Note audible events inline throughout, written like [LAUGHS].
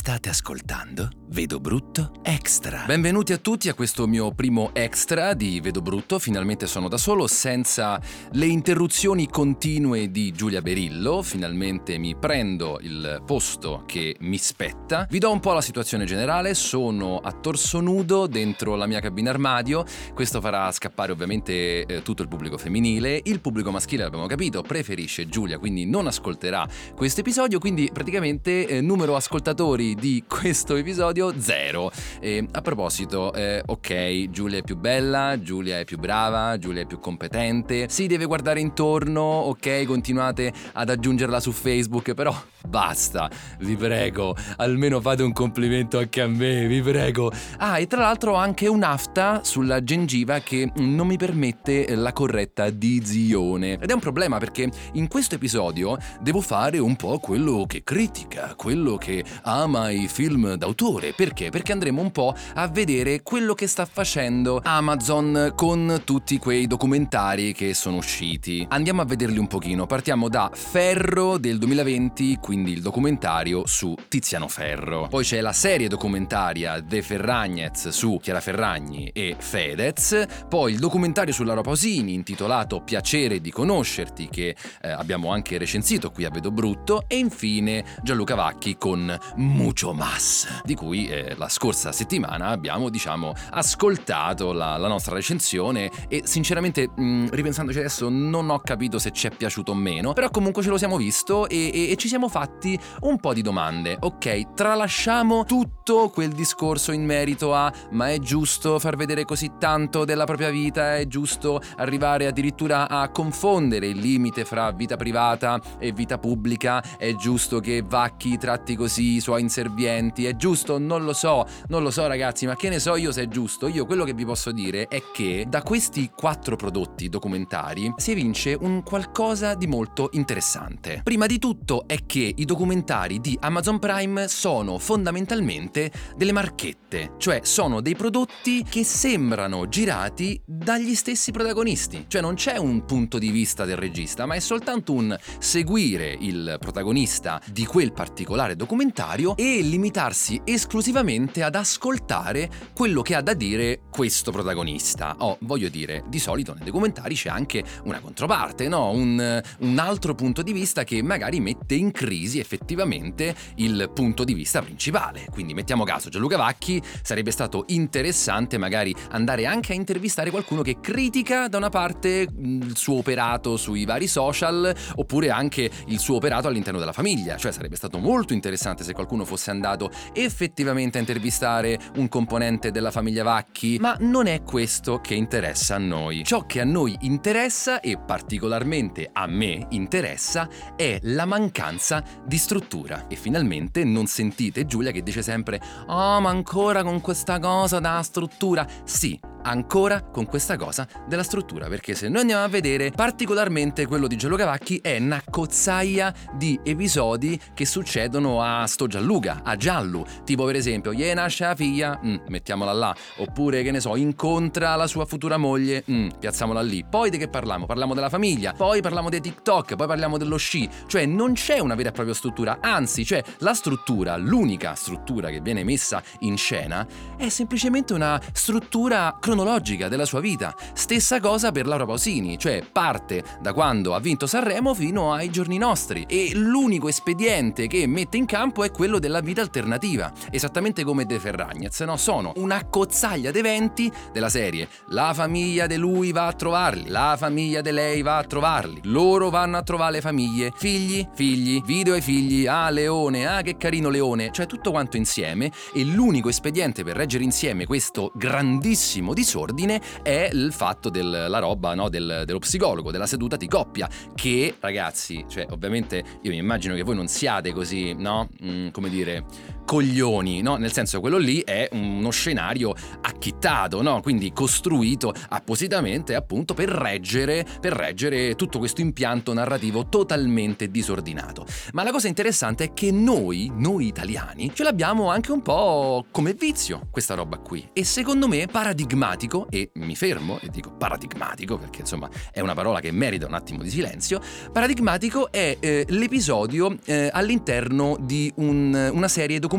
State ascoltando Vedo Brutto Extra. Benvenuti a tutti a questo mio primo extra di Vedo Brutto. Finalmente sono da solo, senza le interruzioni continue di Giulia Berillo. Finalmente mi prendo il posto che mi spetta. Vi do un po' la situazione generale. Sono a torso nudo dentro la mia cabina armadio. Questo farà scappare ovviamente eh, tutto il pubblico femminile. Il pubblico maschile, l'abbiamo capito, preferisce Giulia, quindi non ascolterà questo episodio. Quindi praticamente eh, numero ascoltatori di questo episodio zero. E a proposito, eh, ok, Giulia è più bella, Giulia è più brava, Giulia è più competente, si deve guardare intorno, ok, continuate ad aggiungerla su Facebook, però basta, vi prego, almeno fate un complimento anche a me, vi prego. Ah, e tra l'altro ho anche un'afta sulla gengiva che non mi permette la corretta dizione. Ed è un problema perché in questo episodio devo fare un po' quello che critica, quello che ama ama i film d'autore. Perché? Perché andremo un po' a vedere quello che sta facendo Amazon con tutti quei documentari che sono usciti. Andiamo a vederli un pochino. Partiamo da Ferro del 2020, quindi il documentario su Tiziano Ferro. Poi c'è la serie documentaria De Ferragnez su Chiara Ferragni e Fedez. Poi il documentario sulla Pausini intitolato Piacere di conoscerti che eh, abbiamo anche recensito qui a Vedo Brutto. E infine Gianluca Vacchi con Mucho Mas, di cui eh, la scorsa settimana abbiamo, diciamo, ascoltato la, la nostra recensione e sinceramente, mh, mm, ripensandoci adesso, non ho capito se ci è piaciuto o meno, però comunque ce lo siamo visto e, e, e ci siamo fatti un po' di domande. Ok, tralasciamo tutto quel discorso in merito a ma è giusto far vedere così tanto della propria vita, è giusto arrivare addirittura a confondere il limite fra vita privata e vita pubblica, è giusto che Vacchi tratti così i suoi inservienti, è giusto? Non lo so, non lo so ragazzi, ma che ne so io se è giusto? Io quello che vi posso dire è che da questi quattro prodotti documentari si evince un qualcosa di molto interessante. Prima di tutto è che i documentari di Amazon Prime sono fondamentalmente delle marchette, cioè sono dei prodotti che sembrano girati dagli stessi protagonisti, cioè non c'è un punto di vista del regista, ma è soltanto un seguire il protagonista di quel particolare documentario e limitarsi esclusivamente ad ascoltare quello che ha da dire questo protagonista. Oh, voglio dire, di solito nei documentari c'è anche una controparte, no? Un, un altro punto di vista che magari mette in crisi effettivamente il punto di vista principale. Quindi mettiamo caso, Gianluca Vacchi sarebbe stato interessante magari andare anche a intervistare qualcuno che critica da una parte il suo operato sui vari social oppure anche il suo operato all'interno della famiglia, cioè sarebbe stato molto interessante se qualcuno fosse andato effettivamente a intervistare un componente della famiglia Vacchi, ma non è questo che interessa a noi. Ciò che a noi interessa e particolarmente a me interessa è la mancanza di struttura. E finalmente non sentite Giulia che dice sempre "Oh, ma ancora con questa cosa da struttura". Sì, ancora con questa cosa della struttura, perché se noi andiamo a vedere particolarmente quello di Gianluca Vacchi è una cozzaia di episodi che succedono a sto Gianluca, a Giallu, tipo per esempio gli nasce la figlia, mm, mettiamola là, oppure che ne so, incontra la sua futura moglie, mm, piazziamola lì. Poi di che parliamo? Parliamo della famiglia, poi parliamo dei TikTok, poi parliamo dello sci, cioè non c'è una vera e propria struttura, anzi, cioè la struttura, l'unica struttura che viene messa in scena è semplicemente una struttura cronologica della sua vita. Stessa cosa per Laura Pausini, cioè parte da quando ha vinto Sanremo fino ai giorni nostri e l'unico espediente che mette in campo è quello della vita alternativa, esattamente come De Ferragnez, no? Sono una cozzaglia di eventi della serie. La famiglia di lui va a trovarli, la famiglia di lei va a trovarli, loro vanno a trovare le famiglie, figli, figli, video ai figli, ah leone, ah che carino leone, cioè tutto quanto insieme e l'unico espediente per reggere insieme questo grandissimo disordine è il fatto della roba no, del, dello psicologo, della seduta di coppia, che ragazzi, cioè ovviamente io mi immagino che voi non siate così, no? Mm, come dire, coglioni, no? Nel senso quello lì è uno scenario acchittato, no? Quindi costruito appositamente appunto per reggere, per reggere tutto questo impianto narrativo totalmente disordinato. Ma la cosa interessante è che noi, noi italiani, ce l'abbiamo anche un po' come vizio questa roba qui. E secondo me paradigmatico e mi fermo e dico paradigmatico perché insomma è una parola che merita un attimo di silenzio, paradigmatico è eh, l'episodio eh, all'interno di un, una serie documentaria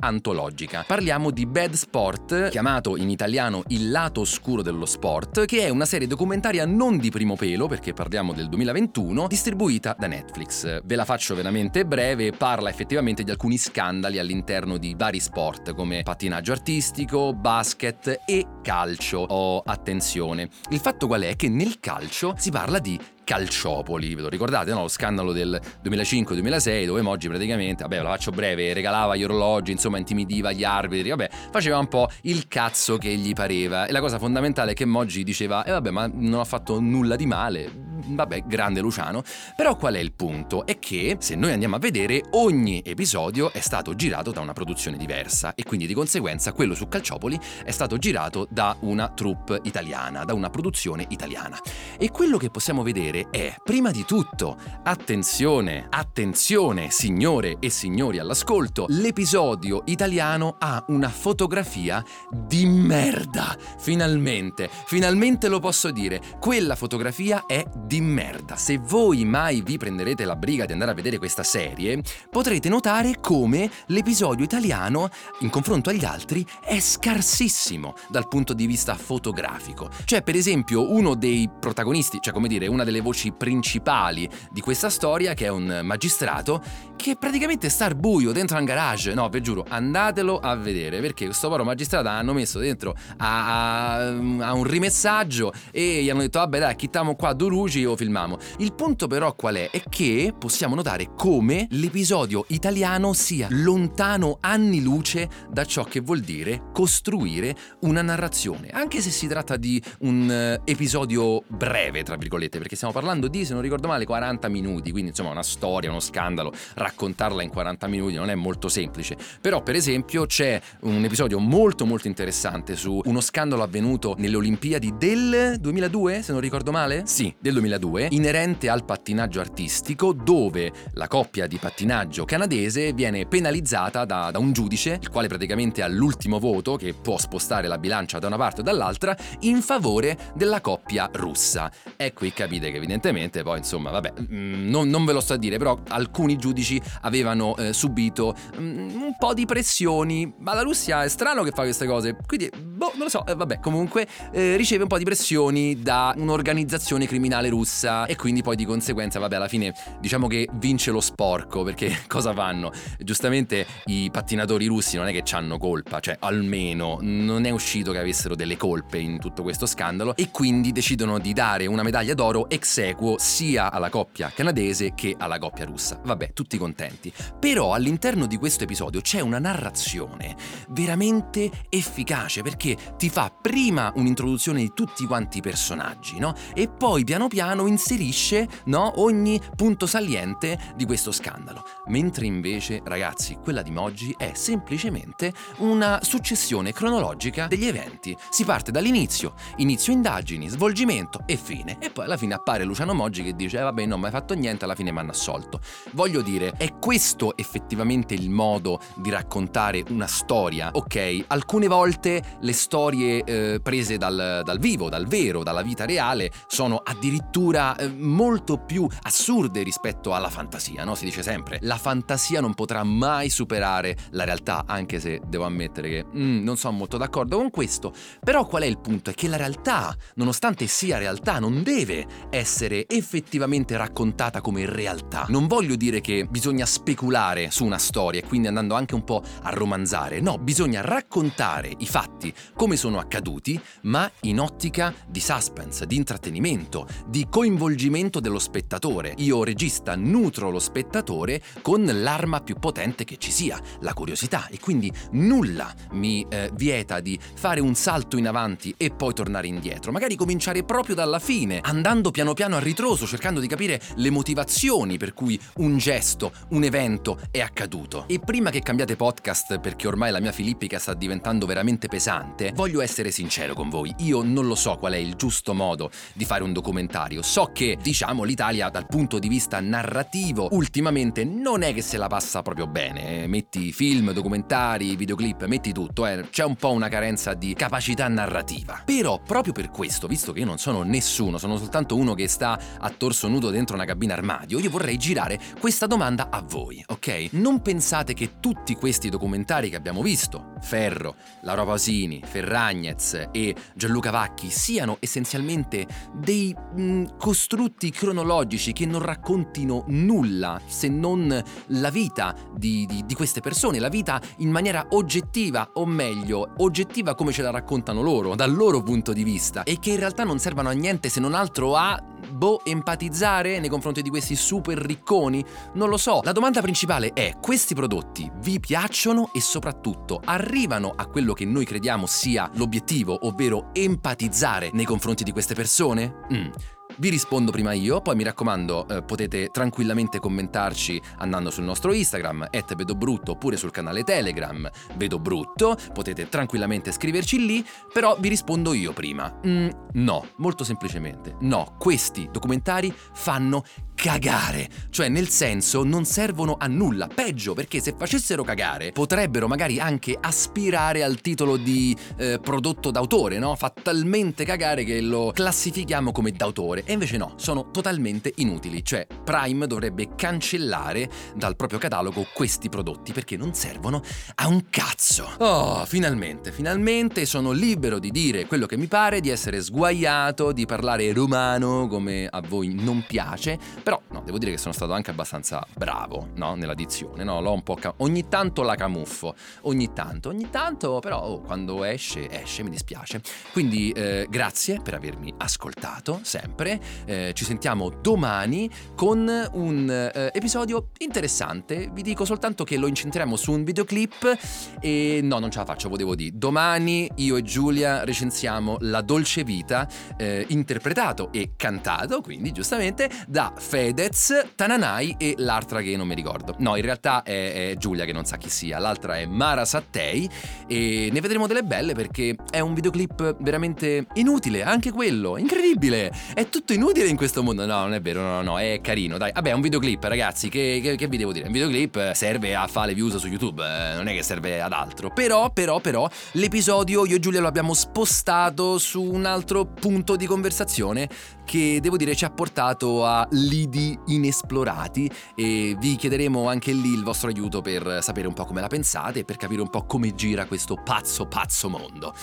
antologica. Parliamo di Bad Sport, chiamato in italiano Il lato oscuro dello sport, che è una serie documentaria non di primo pelo, perché parliamo del 2021, distribuita da Netflix. Ve la faccio veramente breve, parla effettivamente di alcuni scandali all'interno di vari sport come pattinaggio artistico, basket e calcio. Oh, attenzione. Il fatto qual è? Che nel calcio si parla di Calciopoli, ve lo ricordate, no? Lo scandalo del 2005-2006 dove Moggi praticamente, vabbè la faccio breve, regalava gli orologi, insomma intimidiva gli arbitri, vabbè, faceva un po' il cazzo che gli pareva. E la cosa fondamentale è che Moggi diceva, eh vabbè ma non ha fatto nulla di male, vabbè, grande Luciano. Però qual è il punto? È che se noi andiamo a vedere, ogni episodio è stato girato da una produzione diversa e quindi di conseguenza quello su Calciopoli è stato girato da una troupe italiana, da una produzione italiana. E quello che possiamo vedere è, prima di tutto, attenzione, attenzione, signore e signori all'ascolto, l'episodio italiano ha una fotografia di merda. Finalmente, finalmente lo posso dire, quella fotografia è di di merda. Se voi mai vi prenderete la briga di andare a vedere questa serie, potrete notare come l'episodio italiano, in confronto agli altri, è scarsissimo dal punto di vista fotografico. Cioè, per esempio, uno dei protagonisti, cioè come dire, una delle voci principali di questa storia, che è un magistrato, che praticamente sta al buio dentro un garage. No, vi giuro, andatelo a vedere, perché questo povero magistrato hanno messo dentro a, a, a un rimessaggio e gli hanno detto, vabbè dai, chittiamo qua due luci o filmamo. Il punto però qual è? È che possiamo notare come l'episodio italiano sia lontano anni luce da ciò che vuol dire costruire una narrazione, anche se si tratta di un eh, episodio breve, tra virgolette, perché stiamo parlando di, se non ricordo male, 40 minuti, quindi insomma una storia, uno scandalo, raccontarla in 40 minuti non è molto semplice. Però per esempio c'è un episodio molto molto interessante su uno scandalo avvenuto nelle Olimpiadi del 2002, se non ricordo male? Sì, del 2002 2002 inerente al pattinaggio artistico dove la coppia di pattinaggio canadese viene penalizzata da, da un giudice, il quale praticamente ha l'ultimo voto che può spostare la bilancia da una parte o dall'altra in favore della coppia russa. E qui capite che evidentemente poi insomma vabbè mm, non, non ve lo sto a dire però alcuni giudici avevano eh, subito mm, un po' di pressioni. Ma la Russia è strano che fa queste cose quindi boh non lo so. Eh, vabbè comunque eh, riceve un po' di pressioni da un'organizzazione criminale russa e quindi poi di conseguenza, vabbè, alla fine diciamo che vince lo sporco perché [LAUGHS] cosa fanno? Giustamente i pattinatori russi non è che hanno colpa, cioè almeno non è uscito che avessero delle colpe in tutto questo scandalo e quindi decidono di dare una medaglia d'oro ex equo sia alla coppia canadese che alla coppia russa. Vabbè, tutti contenti. Però all'interno di questo episodio c'è una narrazione veramente efficace perché ti fa prima un'introduzione di tutti quanti i personaggi, no? E poi piano piano piano inserisce no, ogni punto saliente di questo scandalo. Mentre invece, ragazzi, quella di Moggi è semplicemente una successione cronologica degli eventi. Si parte dall'inizio, inizio indagini, svolgimento e fine. E poi alla fine appare Luciano Moggi che dice: eh, vabbè, non ho mai fatto niente, alla fine mi hanno assolto. Voglio dire, è questo effettivamente il modo di raccontare una storia. Ok, alcune volte le storie eh, prese dal, dal vivo, dal vero, dalla vita reale, sono addirittura addirittura eh, molto più assurde rispetto alla fantasia, no? Si dice sempre, la fantasia non potrà mai superare la realtà, anche se devo ammettere che mm, non sono molto d'accordo con questo, però qual è il punto? È che la realtà, nonostante sia realtà, non deve essere effettivamente raccontata come realtà. Non voglio dire che bisogna speculare su una storia e quindi andando anche un po' a romanzare, no, bisogna raccontare i fatti come sono accaduti, ma in ottica di suspense, di intrattenimento, di coinvolgimento dello spettatore. Io, regista, nutro lo spettatore con l'arma più potente che ci sia, la curiosità, e quindi nulla mi eh, vieta di fare un salto in avanti e poi tornare indietro, magari cominciare proprio dalla fine, andando piano piano a ritroso, cercando di capire le motivazioni per cui un gesto, un evento è accaduto. E prima che cambiate podcast, perché ormai la mia filippica sta diventando veramente pesante, voglio essere sincero con voi, io non lo so qual è il giusto modo di fare un documentario. So che, diciamo, l'Italia dal punto di vista narrativo ultimamente non è che se la passa proprio bene. Eh. Metti film, documentari, videoclip, metti tutto, eh. c'è un po' una carenza di capacità narrativa. Però proprio per questo, visto che io non sono nessuno, sono soltanto uno che sta a torso nudo dentro una cabina armadio, io vorrei girare questa domanda a voi, ok? Non pensate che tutti questi documentari che abbiamo visto, Ferro, Laura Pausini, Ferragnez e Gianluca Vacchi, siano essenzialmente dei mh, costrutti cronologici che non raccontino nulla se non la vita di, di, di queste persone, la vita in maniera oggettiva, o meglio, oggettiva come ce la raccontano loro, dal loro punto di vista, e che in realtà non servono a niente se non altro a boh, empatizzare nei confronti di questi super ricconi? Non lo so. La domanda principale è: questi prodotti vi piacciono e soprattutto arrivano a quello che noi crediamo sia l'obiettivo, ovvero empatizzare nei confronti di queste persone? Mm. Vi rispondo prima io, poi mi raccomando eh, potete tranquillamente commentarci andando sul nostro Instagram, vedobrutto, oppure sul canale Telegram, vedo brutto, potete tranquillamente scriverci lì, però vi rispondo io prima. Mm, no, molto semplicemente, no, questi documentari fanno cagare, cioè nel senso non servono a nulla, peggio perché se facessero cagare potrebbero magari anche aspirare al titolo di eh, prodotto d'autore, no? Fa talmente cagare che lo classifichiamo come d'autore e invece no, sono totalmente inutili, cioè Prime dovrebbe cancellare dal proprio catalogo questi prodotti perché non servono a un cazzo. Oh, finalmente, finalmente sono libero di dire quello che mi pare, di essere sguaiato, di parlare romano come a voi non piace, però no, devo dire che sono stato anche abbastanza bravo, no, nella dizione, no, l'ho un po' ca- ogni tanto la camuffo, ogni tanto, ogni tanto, però oh, quando esce esce, mi dispiace. Quindi eh, grazie per avermi ascoltato sempre eh, ci sentiamo domani con un eh, episodio interessante. Vi dico soltanto che lo incentriamo su un videoclip e no, non ce la faccio, volevo dire. Domani io e Giulia recensiamo La Dolce Vita, eh, interpretato e cantato, quindi giustamente, da Fedez, Tananai e l'altra che non mi ricordo. No, in realtà è, è Giulia che non sa chi sia, l'altra è Mara Sattei e ne vedremo delle belle perché è un videoclip veramente inutile, anche quello, incredibile. È tutto inutile in questo mondo. No, non è vero, no, no, no, è carino. Dai, vabbè, è un videoclip, ragazzi. Che, che, che vi devo dire? Un videoclip serve a fare le views su YouTube, eh, non è che serve ad altro. Però, però, però, l'episodio io e Giulia lo abbiamo spostato su un altro punto di conversazione che devo dire ci ha portato a lidi inesplorati e vi chiederemo anche lì il vostro aiuto per sapere un po' come la pensate e per capire un po' come gira questo pazzo pazzo mondo.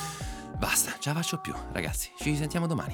Basta, ce la faccio più, ragazzi. Ci sentiamo domani.